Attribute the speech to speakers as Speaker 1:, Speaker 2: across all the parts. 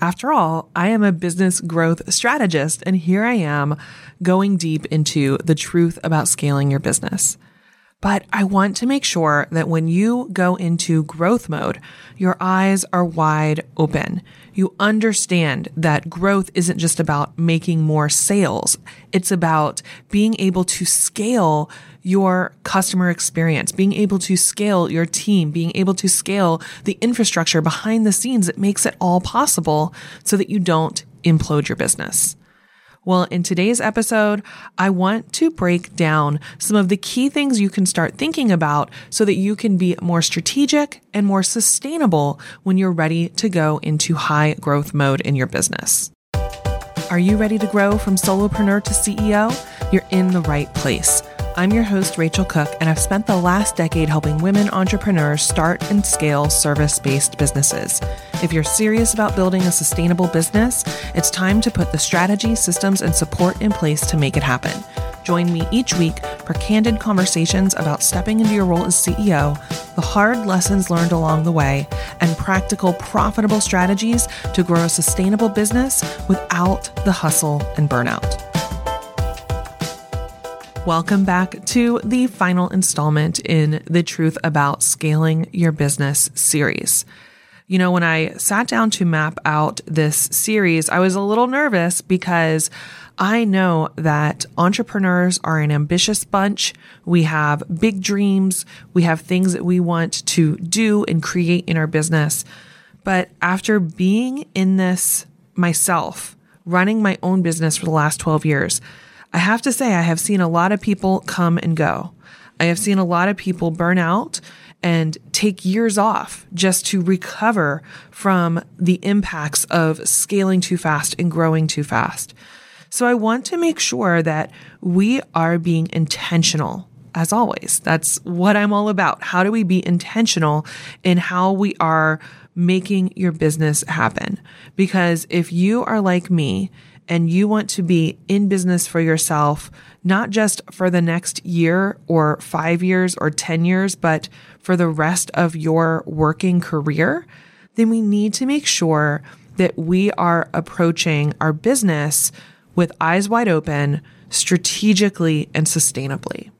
Speaker 1: After all, I am a business growth strategist, and here I am going deep into the truth about scaling your business. But I want to make sure that when you go into growth mode, your eyes are wide open. You understand that growth isn't just about making more sales. It's about being able to scale your customer experience, being able to scale your team, being able to scale the infrastructure behind the scenes that makes it all possible so that you don't implode your business. Well, in today's episode, I want to break down some of the key things you can start thinking about so that you can be more strategic and more sustainable when you're ready to go into high growth mode in your business. Are you ready to grow from solopreneur to CEO? You're in the right place. I'm your host, Rachel Cook, and I've spent the last decade helping women entrepreneurs start and scale service based businesses. If you're serious about building a sustainable business, it's time to put the strategy, systems, and support in place to make it happen. Join me each week for candid conversations about stepping into your role as CEO, the hard lessons learned along the way, and practical, profitable strategies to grow a sustainable business without the hustle and burnout. Welcome back to the final installment in the Truth About Scaling Your Business series. You know, when I sat down to map out this series, I was a little nervous because I know that entrepreneurs are an ambitious bunch. We have big dreams. We have things that we want to do and create in our business. But after being in this myself, running my own business for the last 12 years, I have to say, I have seen a lot of people come and go. I have seen a lot of people burn out and take years off just to recover from the impacts of scaling too fast and growing too fast. So I want to make sure that we are being intentional as always. That's what I'm all about. How do we be intentional in how we are making your business happen? Because if you are like me and you want to be in business for yourself, not just for the next year or five years or 10 years, but for the rest of your working career, then we need to make sure that we are approaching our business with eyes wide open, strategically and sustainably.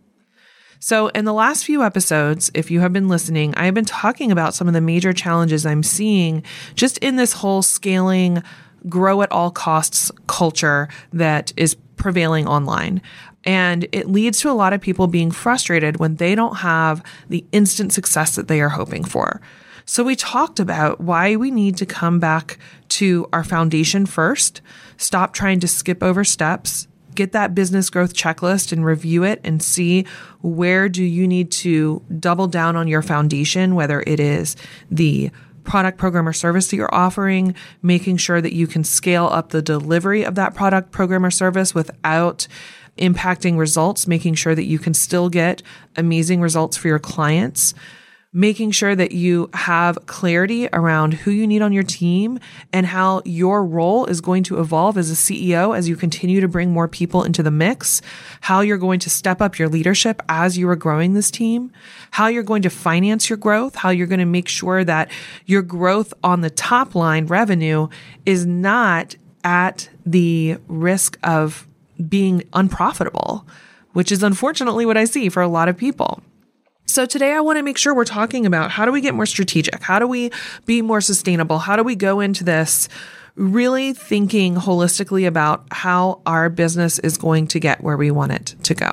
Speaker 1: So, in the last few episodes, if you have been listening, I have been talking about some of the major challenges I'm seeing just in this whole scaling grow at all costs culture that is prevailing online. And it leads to a lot of people being frustrated when they don't have the instant success that they are hoping for. So, we talked about why we need to come back to our foundation first, stop trying to skip over steps, get that business growth checklist and review it and see where do you need to double down on your foundation, whether it is the product, program, or service that you're offering, making sure that you can scale up the delivery of that product, program, or service without impacting results, making sure that you can still get amazing results for your clients making sure that you have clarity around who you need on your team and how your role is going to evolve as a CEO as you continue to bring more people into the mix, how you're going to step up your leadership as you are growing this team, how you're going to finance your growth, how you're going to make sure that your growth on the top line revenue is not at the risk of being unprofitable, which is unfortunately what I see for a lot of people. So today I want to make sure we're talking about how do we get more strategic? How do we be more sustainable? How do we go into this really thinking holistically about how our business is going to get where we want it to go?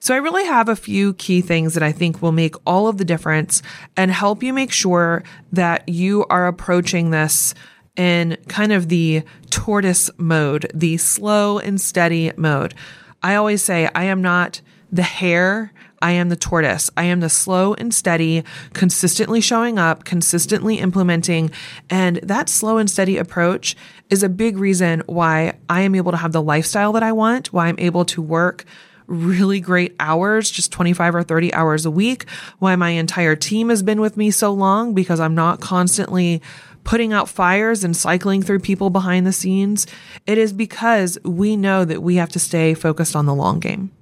Speaker 1: So I really have a few key things that I think will make all of the difference and help you make sure that you are approaching this in kind of the tortoise mode, the slow and steady mode. I always say I am not the hare I am the tortoise. I am the slow and steady, consistently showing up, consistently implementing. And that slow and steady approach is a big reason why I am able to have the lifestyle that I want, why I'm able to work really great hours, just 25 or 30 hours a week, why my entire team has been with me so long because I'm not constantly putting out fires and cycling through people behind the scenes. It is because we know that we have to stay focused on the long game.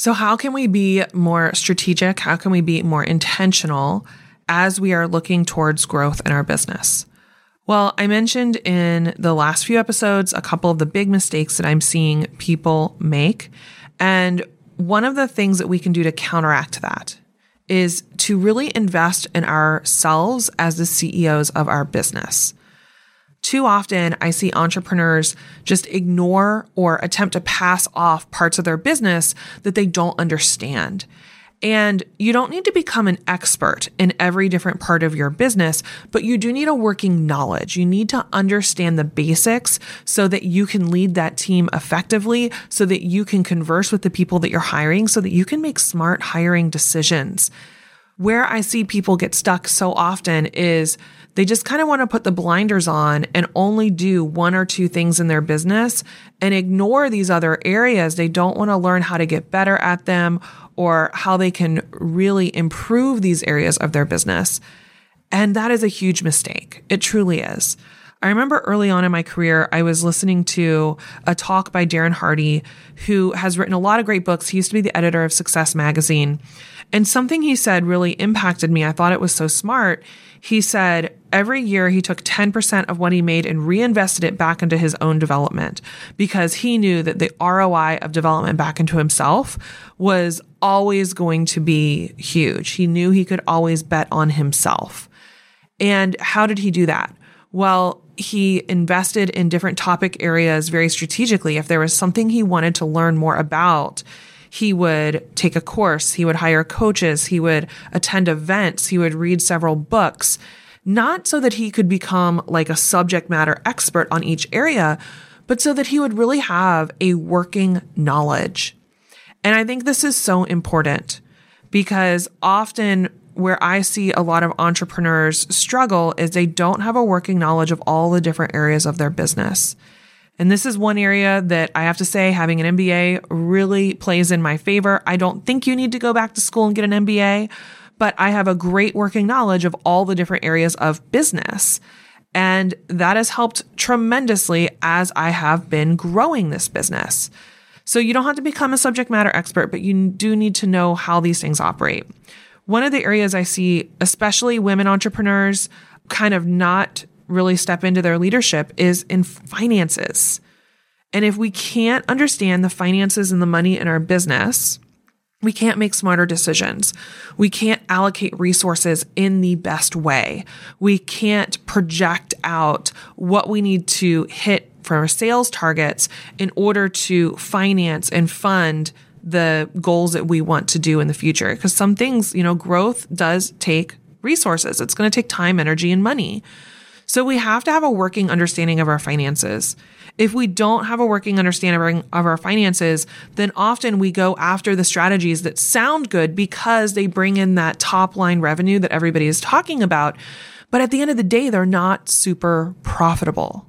Speaker 1: So, how can we be more strategic? How can we be more intentional as we are looking towards growth in our business? Well, I mentioned in the last few episodes a couple of the big mistakes that I'm seeing people make. And one of the things that we can do to counteract that is to really invest in ourselves as the CEOs of our business. Too often, I see entrepreneurs just ignore or attempt to pass off parts of their business that they don't understand. And you don't need to become an expert in every different part of your business, but you do need a working knowledge. You need to understand the basics so that you can lead that team effectively, so that you can converse with the people that you're hiring, so that you can make smart hiring decisions. Where I see people get stuck so often is they just kind of want to put the blinders on and only do one or two things in their business and ignore these other areas. They don't want to learn how to get better at them or how they can really improve these areas of their business. And that is a huge mistake. It truly is. I remember early on in my career, I was listening to a talk by Darren Hardy, who has written a lot of great books. He used to be the editor of Success Magazine. And something he said really impacted me. I thought it was so smart. He said every year he took 10% of what he made and reinvested it back into his own development because he knew that the ROI of development back into himself was always going to be huge. He knew he could always bet on himself. And how did he do that? Well, he invested in different topic areas very strategically. If there was something he wanted to learn more about, he would take a course, he would hire coaches, he would attend events, he would read several books, not so that he could become like a subject matter expert on each area, but so that he would really have a working knowledge. And I think this is so important because often where I see a lot of entrepreneurs struggle is they don't have a working knowledge of all the different areas of their business. And this is one area that I have to say having an MBA really plays in my favor. I don't think you need to go back to school and get an MBA, but I have a great working knowledge of all the different areas of business. And that has helped tremendously as I have been growing this business. So you don't have to become a subject matter expert, but you do need to know how these things operate. One of the areas I see, especially women entrepreneurs, kind of not really step into their leadership is in finances. And if we can't understand the finances and the money in our business, we can't make smarter decisions. We can't allocate resources in the best way. We can't project out what we need to hit for our sales targets in order to finance and fund the goals that we want to do in the future. Because some things, you know, growth does take resources. It's going to take time, energy, and money. So we have to have a working understanding of our finances. If we don't have a working understanding of our finances, then often we go after the strategies that sound good because they bring in that top line revenue that everybody is talking about. But at the end of the day, they're not super profitable.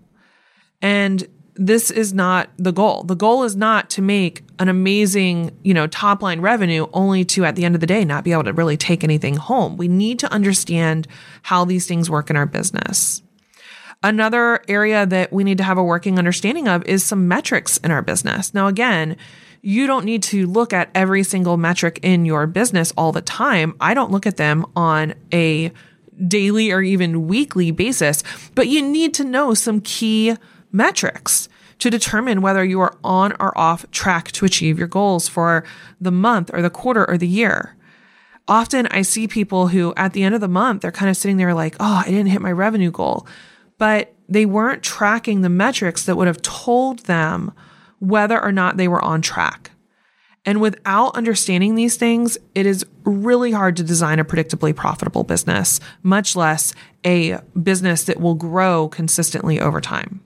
Speaker 1: And this is not the goal. The goal is not to make an amazing, you know, top line revenue only to at the end of the day not be able to really take anything home. We need to understand how these things work in our business. Another area that we need to have a working understanding of is some metrics in our business. Now, again, you don't need to look at every single metric in your business all the time. I don't look at them on a daily or even weekly basis, but you need to know some key metrics to determine whether you are on or off track to achieve your goals for the month or the quarter or the year often I see people who at the end of the month, they're kind of sitting there like, oh, I didn't hit my revenue goal. But they weren't tracking the metrics that would have told them whether or not they were on track. And without understanding these things, it is really hard to design a predictably profitable business, much less a business that will grow consistently over time.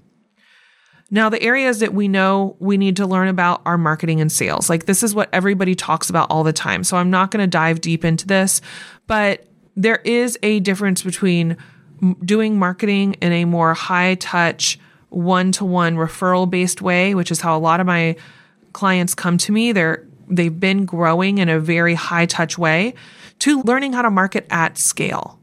Speaker 1: Now, the areas that we know we need to learn about are marketing and sales. Like, this is what everybody talks about all the time. So, I'm not going to dive deep into this, but there is a difference between doing marketing in a more high touch, one to one referral based way, which is how a lot of my clients come to me. They're, they've been growing in a very high touch way to learning how to market at scale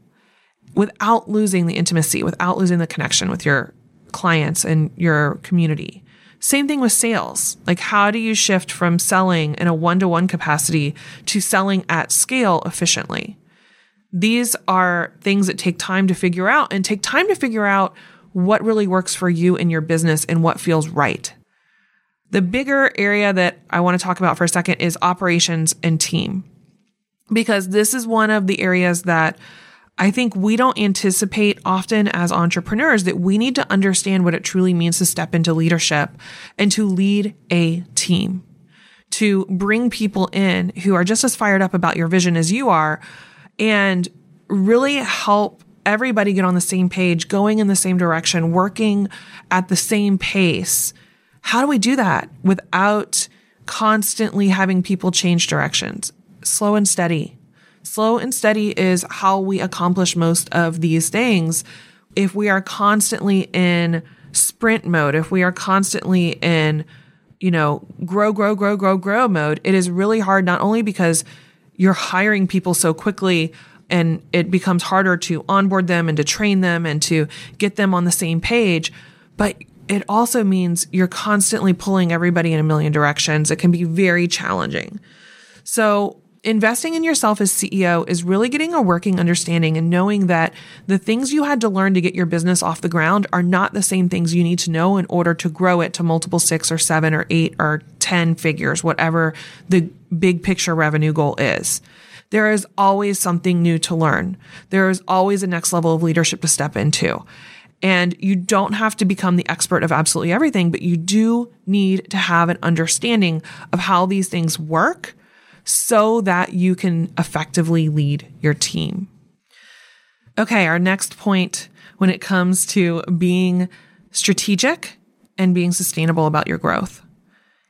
Speaker 1: without losing the intimacy, without losing the connection with your clients and your community. Same thing with sales. Like, how do you shift from selling in a one to one capacity to selling at scale efficiently? These are things that take time to figure out and take time to figure out what really works for you in your business and what feels right. The bigger area that I want to talk about for a second is operations and team, because this is one of the areas that I think we don't anticipate often as entrepreneurs that we need to understand what it truly means to step into leadership and to lead a team, to bring people in who are just as fired up about your vision as you are and really help everybody get on the same page, going in the same direction, working at the same pace. How do we do that without constantly having people change directions? Slow and steady Slow and steady is how we accomplish most of these things. If we are constantly in sprint mode, if we are constantly in, you know, grow, grow, grow, grow, grow mode, it is really hard, not only because you're hiring people so quickly and it becomes harder to onboard them and to train them and to get them on the same page, but it also means you're constantly pulling everybody in a million directions. It can be very challenging. So investing in yourself as CEO is really getting a working understanding and knowing that the things you had to learn to get your business off the ground are not the same things you need to know in order to grow it to multiple six or seven or eight or 10 figures, whatever the big picture revenue goal is. There is always something new to learn. There is always a next level of leadership to step into. And you don't have to become the expert of absolutely everything, but you do need to have an understanding of how these things work so that you can effectively lead your team. Okay, our next point when it comes to being strategic and being sustainable about your growth.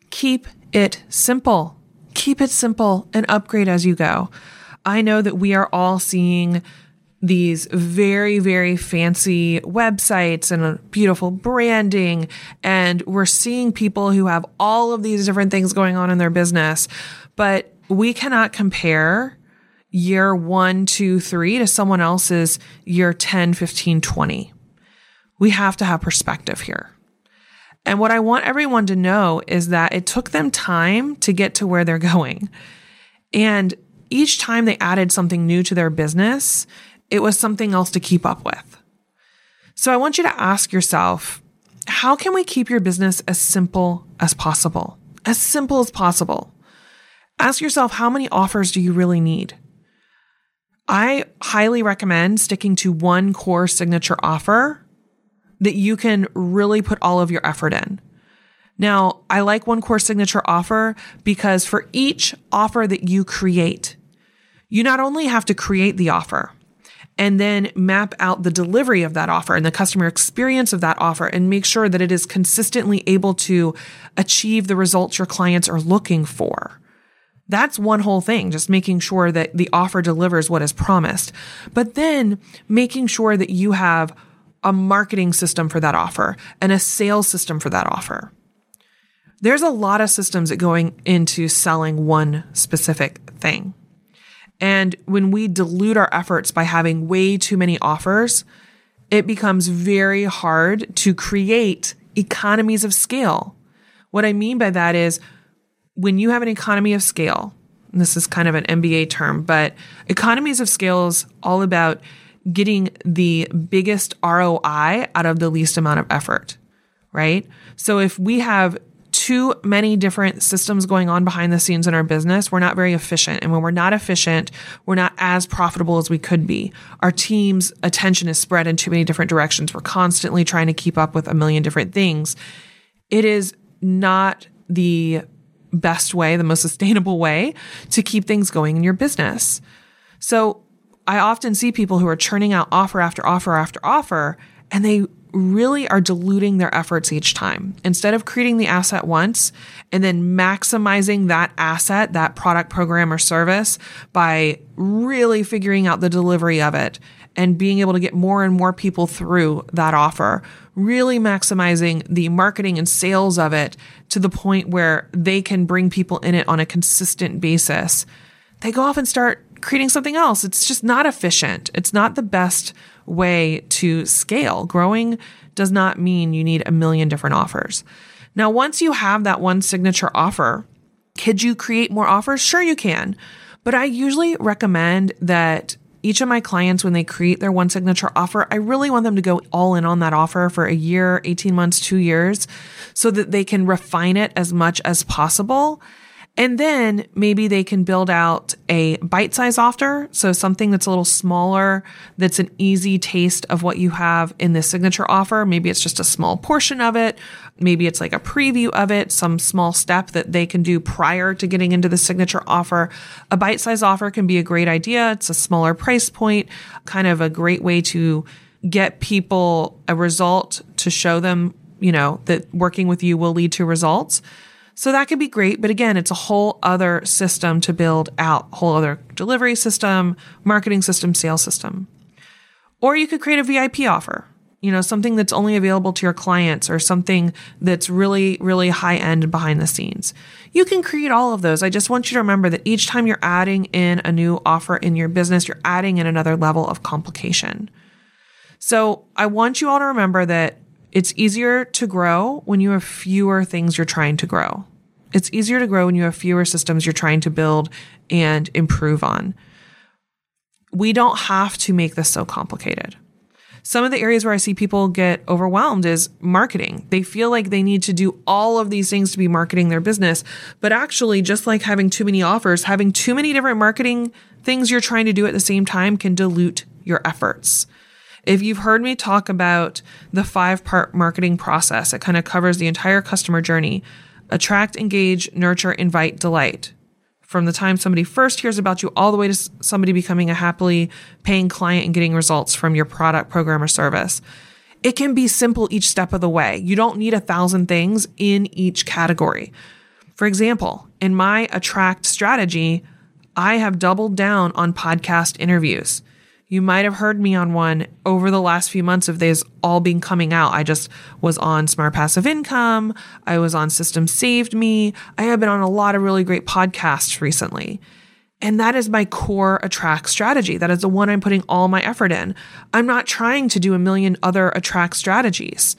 Speaker 1: Keep it simple. Keep it simple and upgrade as you go. I know that we are all seeing these very, very fancy websites and beautiful branding. And we're seeing people who have all of these different things going on in their business. But we cannot compare year one, two, three to someone else's year 10, 15, 20. We have to have perspective here. And what I want everyone to know is that it took them time to get to where they're going. And each time they added something new to their business, it was something else to keep up with. So I want you to ask yourself, how can we keep your business as simple as possible? As simple as possible. Ask yourself how many offers do you really need? I highly recommend sticking to one core signature offer that you can really put all of your effort in. Now, I like one core signature offer because for each offer that you create, you not only have to create the offer and then map out the delivery of that offer and the customer experience of that offer and make sure that it is consistently able to achieve the results your clients are looking for. That's one whole thing, just making sure that the offer delivers what is promised. But then making sure that you have a marketing system for that offer and a sales system for that offer. There's a lot of systems that going into selling one specific thing. And when we dilute our efforts by having way too many offers, it becomes very hard to create economies of scale. What I mean by that is when you have an economy of scale, this is kind of an MBA term, but economies of scale is all about getting the biggest ROI out of the least amount of effort, right? So if we have too many different systems going on behind the scenes in our business, we're not very efficient. And when we're not efficient, we're not as profitable as we could be. Our team's attention is spread in too many different directions. We're constantly trying to keep up with a million different things. It is not the best way, the most sustainable way to keep things going in your business. So I often see people who are churning out offer after offer after offer, and they really are diluting their efforts each time. Instead of creating the asset once and then maximizing that asset, that product, program, or service by really figuring out the delivery of it and being able to get more and more people through that offer, really maximizing the marketing and sales of it to the point where they can bring people in it on a consistent basis. They go off and start creating something else. It's just not efficient. It's not the best way to scale. Growing does not mean you need a million different offers. Now, once you have that one signature offer, could you create more offers? Sure, you can. But I usually recommend that each of my clients, when they create their one signature offer, I really want them to go all in on that offer for a year, 18 months, two years, so that they can refine it as much as possible and then maybe they can build out a bite size offer. So something that's a little smaller, that's an easy taste of what you have in the signature offer. Maybe it's just a small portion of it. Maybe it's like a preview of it, some small step that they can do prior to getting into the signature offer. A bite size offer can be a great idea. It's a smaller price point, kind of a great way to get people a result to show them, you know, that working with you will lead to results. So that could be great. But again, it's a whole other system to build out, whole other delivery system, marketing system, sales system. Or you could create a VIP offer, you know, something that's only available to your clients or something that's really, really high end behind the scenes. You can create all of those. I just want you to remember that each time you're adding in a new offer in your business, you're adding in another level of complication. So I want you all to remember that it's easier to grow when you have fewer things you're trying to grow. It's easier to grow when you have fewer systems you're trying to build and improve on. We don't have to make this so complicated. Some of the areas where I see people get overwhelmed is marketing. They feel like they need to do all of these things to be marketing their business. But actually, just like having too many offers, having too many different marketing things you're trying to do at the same time can dilute your efforts. If you've heard me talk about the five part marketing process, it kind of covers the entire customer journey attract, engage, nurture, invite, delight. From the time somebody first hears about you all the way to somebody becoming a happily paying client and getting results from your product, program, or service. It can be simple each step of the way. You don't need a thousand things in each category. For example, in my attract strategy, I have doubled down on podcast interviews. You might have heard me on one over the last few months of these all being coming out. I just was on Smart Passive Income. I was on Systems Saved Me. I have been on a lot of really great podcasts recently. And that is my core attract strategy. That is the one I'm putting all my effort in. I'm not trying to do a million other attract strategies.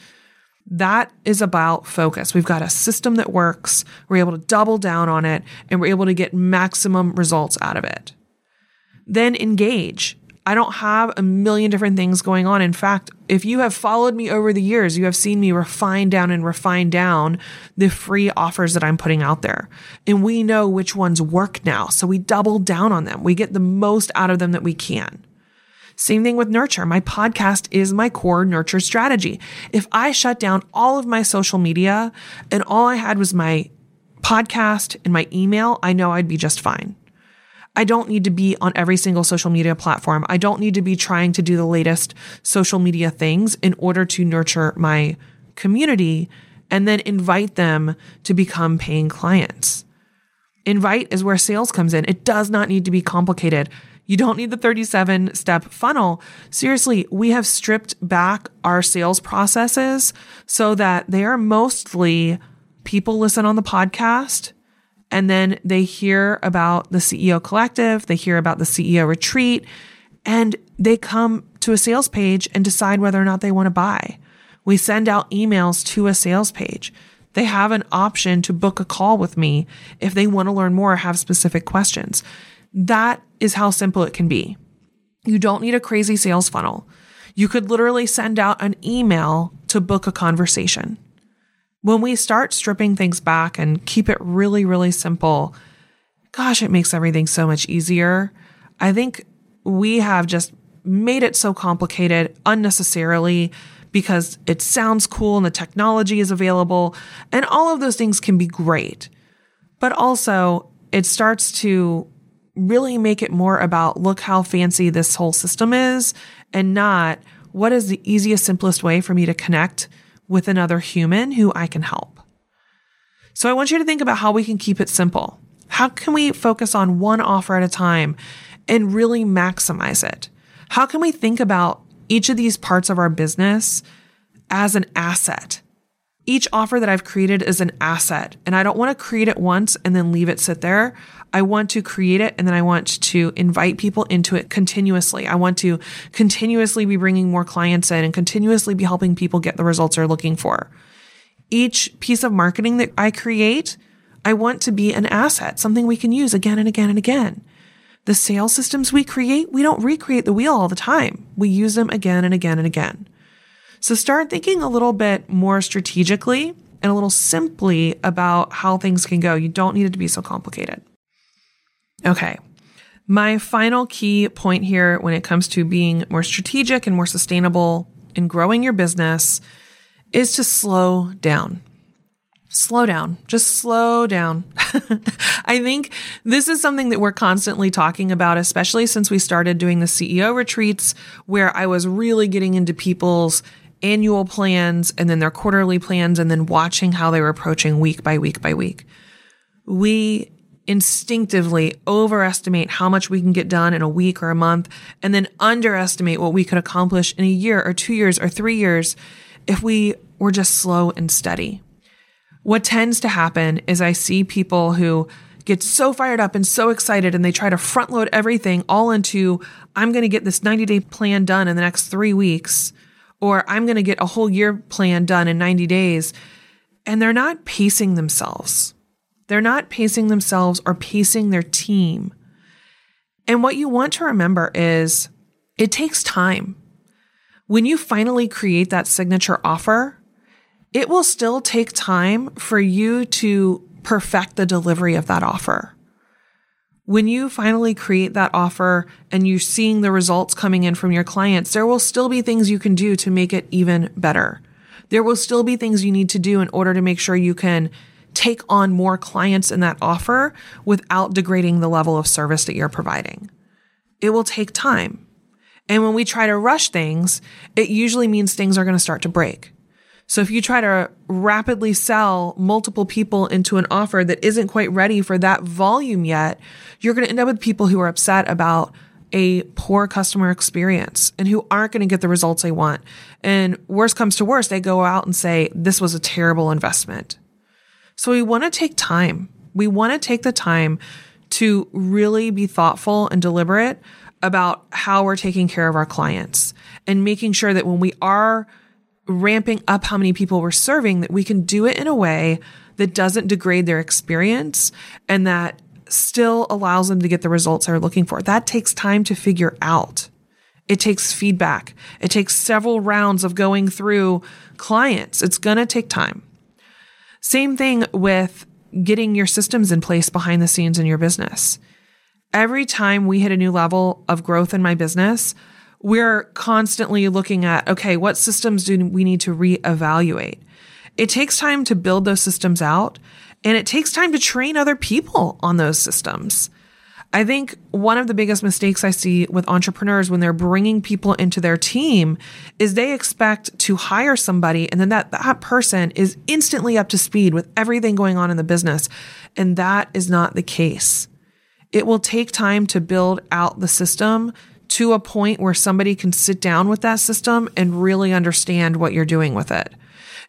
Speaker 1: That is about focus. We've got a system that works. We're able to double down on it and we're able to get maximum results out of it. Then engage. I don't have a million different things going on. In fact, if you have followed me over the years, you have seen me refine down and refine down the free offers that I'm putting out there. And we know which ones work now. So we double down on them. We get the most out of them that we can. Same thing with nurture. My podcast is my core nurture strategy. If I shut down all of my social media and all I had was my podcast and my email, I know I'd be just fine. I don't need to be on every single social media platform. I don't need to be trying to do the latest social media things in order to nurture my community and then invite them to become paying clients. Invite is where sales comes in. It does not need to be complicated. You don't need the 37 step funnel. Seriously, we have stripped back our sales processes so that they are mostly people listen on the podcast and then they hear about the CEO collective, they hear about the CEO retreat, and they come to a sales page and decide whether or not they want to buy. We send out emails to a sales page. They have an option to book a call with me if they want to learn more or have specific questions. That is how simple it can be. You don't need a crazy sales funnel. You could literally send out an email to book a conversation. When we start stripping things back and keep it really, really simple, gosh, it makes everything so much easier. I think we have just made it so complicated unnecessarily because it sounds cool and the technology is available, and all of those things can be great. But also, it starts to really make it more about look how fancy this whole system is and not what is the easiest, simplest way for me to connect with another human who I can help. So I want you to think about how we can keep it simple. How can we focus on one offer at a time and really maximize it? How can we think about each of these parts of our business as an asset. Each offer that I've created is an asset, and I don't want to create it once and then leave it sit there. I want to create it and then I want to invite people into it continuously. I want to continuously be bringing more clients in and continuously be helping people get the results they're looking for. Each piece of marketing that I create, I want to be an asset, something we can use again and again and again. The sales systems we create, we don't recreate the wheel all the time. We use them again and again and again. So start thinking a little bit more strategically and a little simply about how things can go. You don't need it to be so complicated. Okay. My final key point here when it comes to being more strategic and more sustainable in growing your business is to slow down slow down, just slow down. I think this is something that we're constantly talking about, especially since we started doing the CEO retreats, where I was really getting into people's annual plans and then their quarterly plans and then watching how they were approaching week by week by week. We instinctively overestimate how much we can get done in a week or a month and then underestimate what we could accomplish in a year or two years or three years if we were just slow and steady. What tends to happen is I see people who get so fired up and so excited and they try to front load everything all into, I'm going to get this 90 day plan done in the next three weeks, or I'm going to get a whole year plan done in 90 days. And they're not pacing themselves. They're not pacing themselves or pacing their team. And what you want to remember is it takes time. When you finally create that signature offer, it will still take time for you to perfect the delivery of that offer. When you finally create that offer and you're seeing the results coming in from your clients, there will still be things you can do to make it even better. There will still be things you need to do in order to make sure you can take on more clients in that offer without degrading the level of service that you're providing. It will take time. And when we try to rush things, it usually means things are going to start to break. So if you try to rapidly sell multiple people into an offer that isn't quite ready for that volume yet, you're going to end up with people who are upset about a poor customer experience and who aren't going to get the results they want. And worst comes to worst, they go out and say, this was a terrible investment. So we want to take time. We want to take the time to really be thoughtful and deliberate about how we're taking care of our clients and making sure that when we are ramping up how many people we're serving, that we can do it in a way that doesn't degrade their experience and that still allows them to get the results they're looking for. That takes time to figure out. It takes feedback. It takes several rounds of going through clients. It's going to take time. Same thing with getting your systems in place behind the scenes in your business. Every time we hit a new level of growth in my business, we're constantly looking at, okay, what systems do we need to reevaluate? It takes time to build those systems out and it takes time to train other people on those systems. I think one of the biggest mistakes I see with entrepreneurs when they're bringing people into their team is they expect to hire somebody and then that, that person is instantly up to speed with everything going on in the business. And that is not the case. It will take time to build out the system to a point where somebody can sit down with that system and really understand what you're doing with it.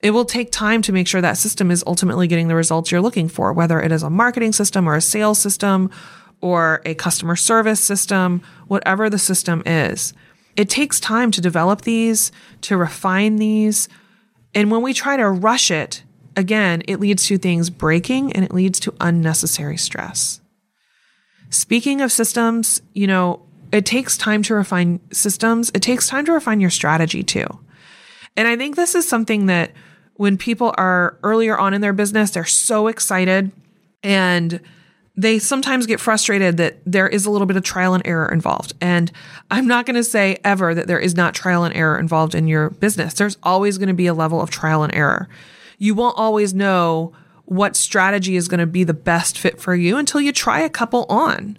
Speaker 1: It will take time to make sure that system is ultimately getting the results you're looking for, whether it is a marketing system or a sales system or a customer service system, whatever the system is. It takes time to develop these, to refine these. And when we try to rush it, again, it leads to things breaking and it leads to unnecessary stress. Speaking of systems, you know, it takes time to refine systems. It takes time to refine your strategy too. And I think this is something that when people are earlier on in their business, they're so excited and they sometimes get frustrated that there is a little bit of trial and error involved. And I'm not going to say ever that there is not trial and error involved in your business. There's always going to be a level of trial and error. You won't always know what strategy is going to be the best fit for you until you try a couple on.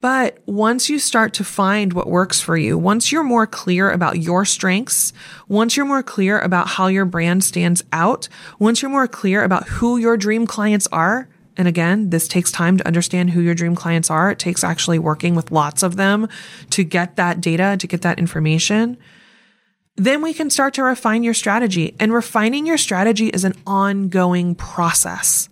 Speaker 1: But once you start to find what works for you, once you're more clear about your strengths, once you're more clear about how your brand stands out, once you're more clear about who your dream clients are, and again, this takes time to understand who your dream clients are. It takes actually working with lots of them to get that data, to get that information. Then we can start to refine your strategy. And refining your strategy is an ongoing process.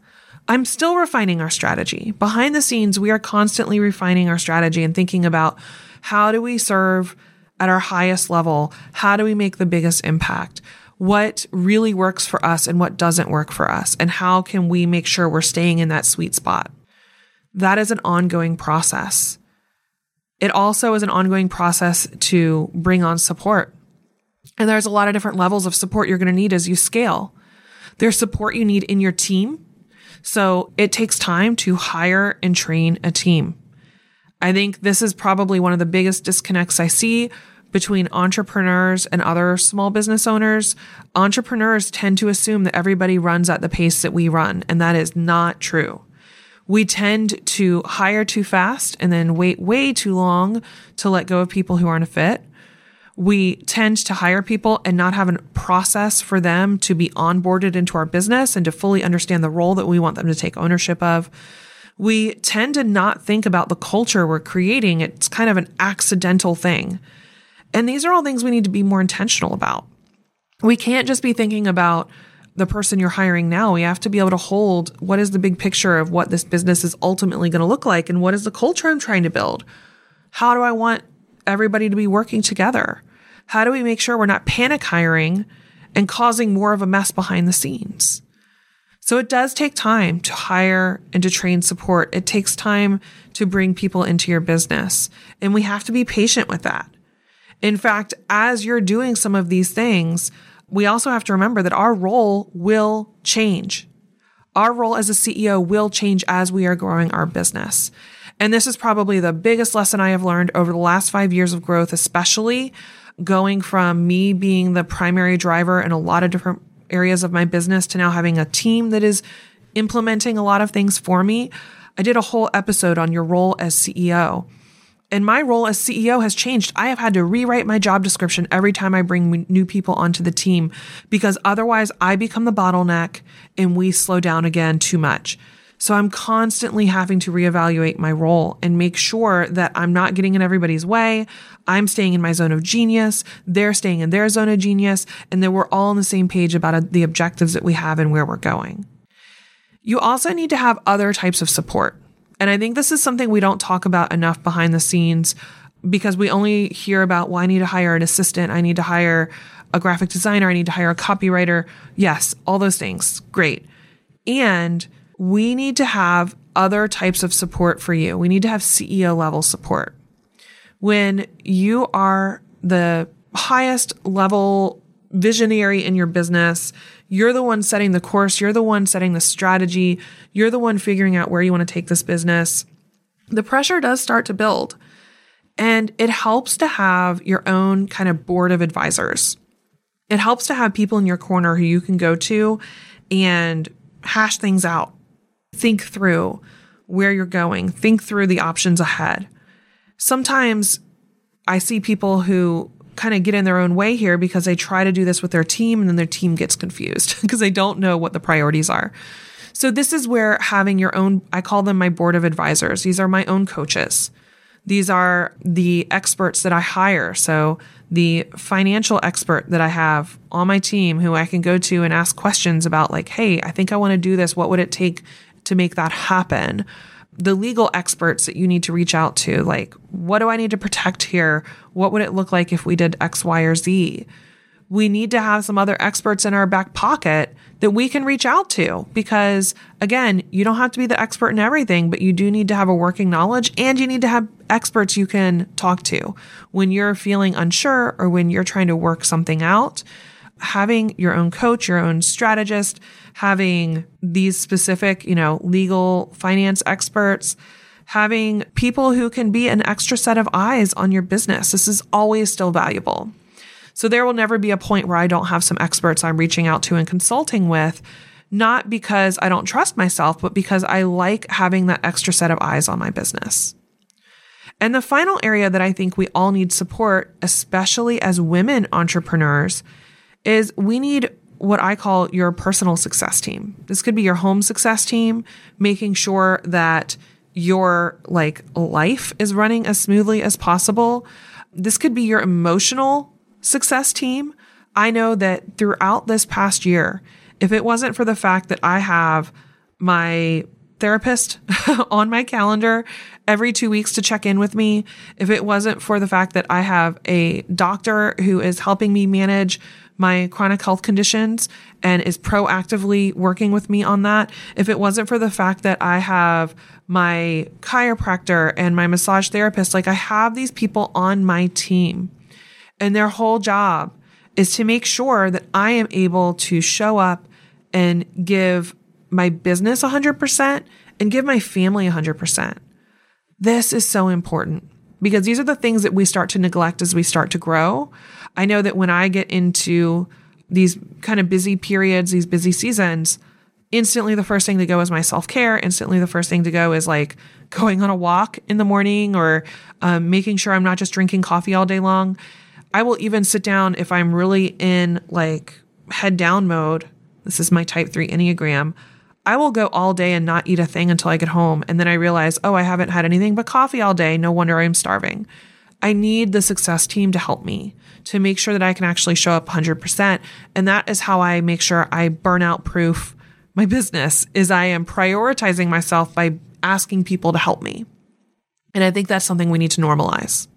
Speaker 1: I'm still refining our strategy. Behind the scenes, we are constantly refining our strategy and thinking about how do we serve at our highest level? How do we make the biggest impact? What really works for us and what doesn't work for us? And how can we make sure we're staying in that sweet spot? That is an ongoing process. It also is an ongoing process to bring on support. And there's a lot of different levels of support you're going to need as you scale. There's support you need in your team. So it takes time to hire and train a team. I think this is probably one of the biggest disconnects I see between entrepreneurs and other small business owners. Entrepreneurs tend to assume that everybody runs at the pace that we run, and that is not true. We tend to hire too fast and then wait way too long to let go of people who aren't a fit we tend to hire people and not have a process for them to be onboarded into our business and to fully understand the role that we want them to take ownership of. We tend to not think about the culture we're creating. It's kind of an accidental thing. And these are all things we need to be more intentional about. We can't just be thinking about the person you're hiring now. We have to be able to hold what is the big picture of what this business is ultimately going to look like and what is the culture I'm trying to build? How do I want everybody to be working together? How do we make sure we're not panic hiring and causing more of a mess behind the scenes? So it does take time to hire and to train support. It takes time to bring people into your business. And we have to be patient with that. In fact, as you're doing some of these things, we also have to remember that our role will change. Our role as a CEO will change as we are growing our business. And this is probably the biggest lesson I have learned over the last five years of growth, especially going from me being the primary driver in a lot of different areas of my business to now having a team that is implementing a lot of things for me. I did a whole episode on your role as CEO. And my role as CEO has changed. I have had to rewrite my job description every time I bring new people onto the team because otherwise I become the bottleneck and we slow down again too much. So I'm constantly having to reevaluate my role and make sure that I'm not getting in everybody's way. I'm staying in my zone of genius. They're staying in their zone of genius and that we're all on the same page about uh, the objectives that we have and where we're going. You also need to have other types of support. And I think this is something we don't talk about enough behind the scenes because we only hear about, well, I need to hire an assistant. I need to hire a graphic designer. I need to hire a copywriter. Yes, all those things. Great. And we need to have other types of support for you. We need to have CEO level support. When you are the highest level visionary in your business, you're the one setting the course, you're the one setting the strategy, you're the one figuring out where you want to take this business. The pressure does start to build. And it helps to have your own kind of board of advisors. It helps to have people in your corner who you can go to and hash things out think through where you're going, think through the options ahead. Sometimes I see people who kind of get in their own way here because they try to do this with their team and then their team gets confused because they don't know what the priorities are. So, this is where having your own, I call them my board of advisors. These are my own coaches. These are the experts that I hire. So, the financial expert that I have on my team who I can go to and ask questions about, like, hey, I think I want to do this. What would it take to make that happen. The legal experts that you need to reach out to, like, what do I need to protect here? What would it look like if we did X, Y, or Z? We need to have some other experts in our back pocket that we can reach out to because, again, you don't have to be the expert in everything, but you do need to have a working knowledge and you need to have experts you can talk to when you're feeling unsure or when you're trying to work something out having your own coach, your own strategist, having these specific, you know, legal finance experts, having people who can be an extra set of eyes on your business. This is always still valuable. So there will never be a point where I don't have some experts I'm reaching out to and consulting with, not because I don't trust myself, but because I like having that extra set of eyes on my business. And the final area that I think we all need support, especially as women entrepreneurs, is we need what I call your personal success team. This could be your home success team, making sure that your like life is running as smoothly as possible. This could be your emotional success team. I know that throughout this past year, if it wasn't for the fact that I have my therapist on my calendar every two weeks to check in with me, if it wasn't for the fact that I have a doctor who is helping me manage my chronic health conditions and is proactively working with me on that. If it wasn't for the fact that I have my chiropractor and my massage therapist, like I have these people on my team and their whole job is to make sure that I am able to show up and give my business 100% and give my family 100%. This is so important because these are the things that we start to neglect as we start to grow. I know that when I get into these kind of busy periods, these busy seasons, instantly the first thing to go is my self care. Instantly the first thing to go is like going on a walk in the morning or um, making sure I'm not just drinking coffee all day long. I will even sit down if I'm really in like head down mode. This is my type three Enneagram. I will go all day and not eat a thing until I get home. And then I realize, oh, I haven't had anything but coffee all day. No wonder I'm starving. I need the success team to help me to make sure that I can actually show up 100%. And that is how I make sure I burnout proof my business is I am prioritizing myself by asking people to help me. And I think that's something we need to normalize.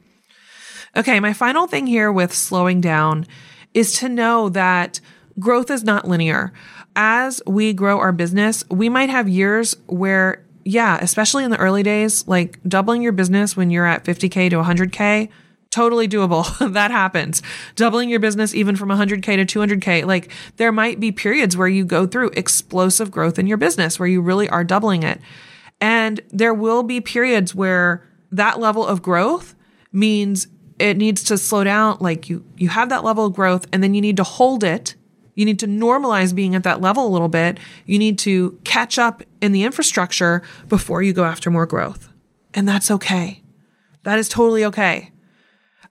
Speaker 1: Okay, my final thing here with slowing down is to know that growth is not linear as we grow our business, we might have years where, yeah, especially in the early days, like doubling your business when you're at 50K to 100K, totally doable. that happens. Doubling your business even from 100K to 200K, like there might be periods where you go through explosive growth in your business where you really are doubling it. And there will be periods where that level of growth means it needs to slow down like you you have that level of growth and then you need to hold it you need to normalize being at that level a little bit. You need to catch up in the infrastructure before you go after more growth. And that's okay. That is totally okay.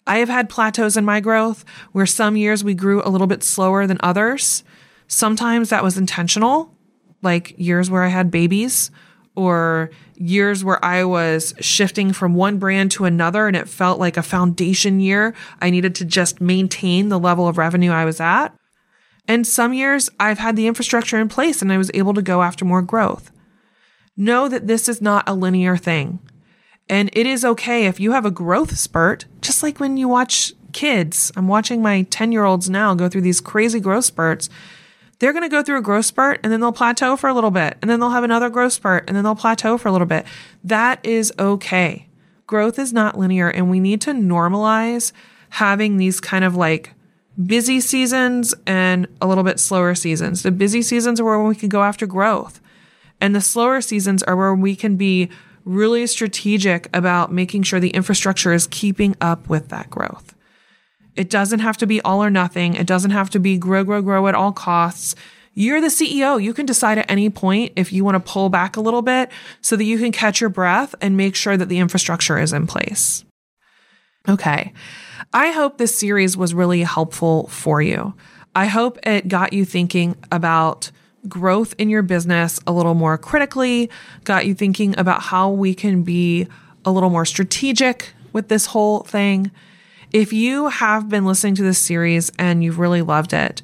Speaker 1: I have had plateaus in my growth where some years we grew a little bit slower than others. Sometimes that was intentional, like years where I had babies or years where I was shifting from one brand to another and it felt like a foundation year. I needed to just maintain the level of revenue I was at. And some years I've had the infrastructure in place and I was able to go after more growth. Know that this is not a linear thing. And it is okay if you have a growth spurt, just like when you watch kids. I'm watching my 10 year olds now go through these crazy growth spurts. They're going to go through a growth spurt and then they'll plateau for a little bit and then they'll have another growth spurt and then they'll plateau for a little bit. That is okay. Growth is not linear and we need to normalize having these kind of like busy seasons and a little bit slower seasons. The busy seasons are where we can go after growth, and the slower seasons are where we can be really strategic about making sure the infrastructure is keeping up with that growth. It doesn't have to be all or nothing. It doesn't have to be grow, grow, grow at all costs. You're the CEO. You can decide at any point if you want to pull back a little bit so that you can catch your breath and make sure that the infrastructure is in place. Okay. I hope this series was really helpful for you. I hope it got you thinking about growth in your business a little more critically, got you thinking about how we can be a little more strategic with this whole thing. If you have been listening to this series and you've really loved it,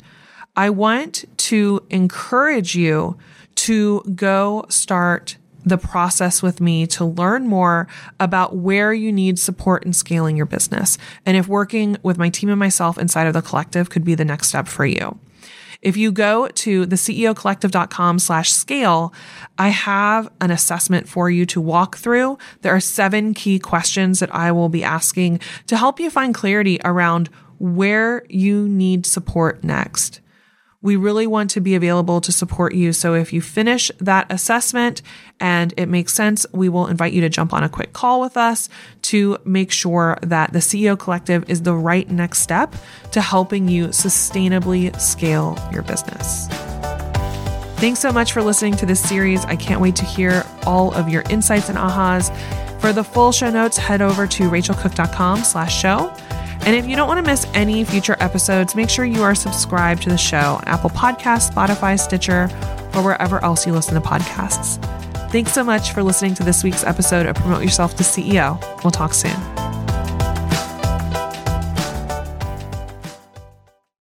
Speaker 1: I want to encourage you to go start the process with me to learn more about where you need support in scaling your business and if working with my team and myself inside of the collective could be the next step for you. If you go to the ceocollective.com slash scale, I have an assessment for you to walk through. There are seven key questions that I will be asking to help you find clarity around where you need support next. We really want to be available to support you. So if you finish that assessment and it makes sense, we will invite you to jump on a quick call with us to make sure that the CEO Collective is the right next step to helping you sustainably scale your business. Thanks so much for listening to this series. I can't wait to hear all of your insights and ahas. For the full show notes, head over to rachealcook.com slash show. And if you don't want to miss any future episodes, make sure you are subscribed to the show on Apple Podcasts, Spotify, Stitcher, or wherever else you listen to podcasts. Thanks so much for listening to this week's episode of Promote Yourself to CEO. We'll talk soon.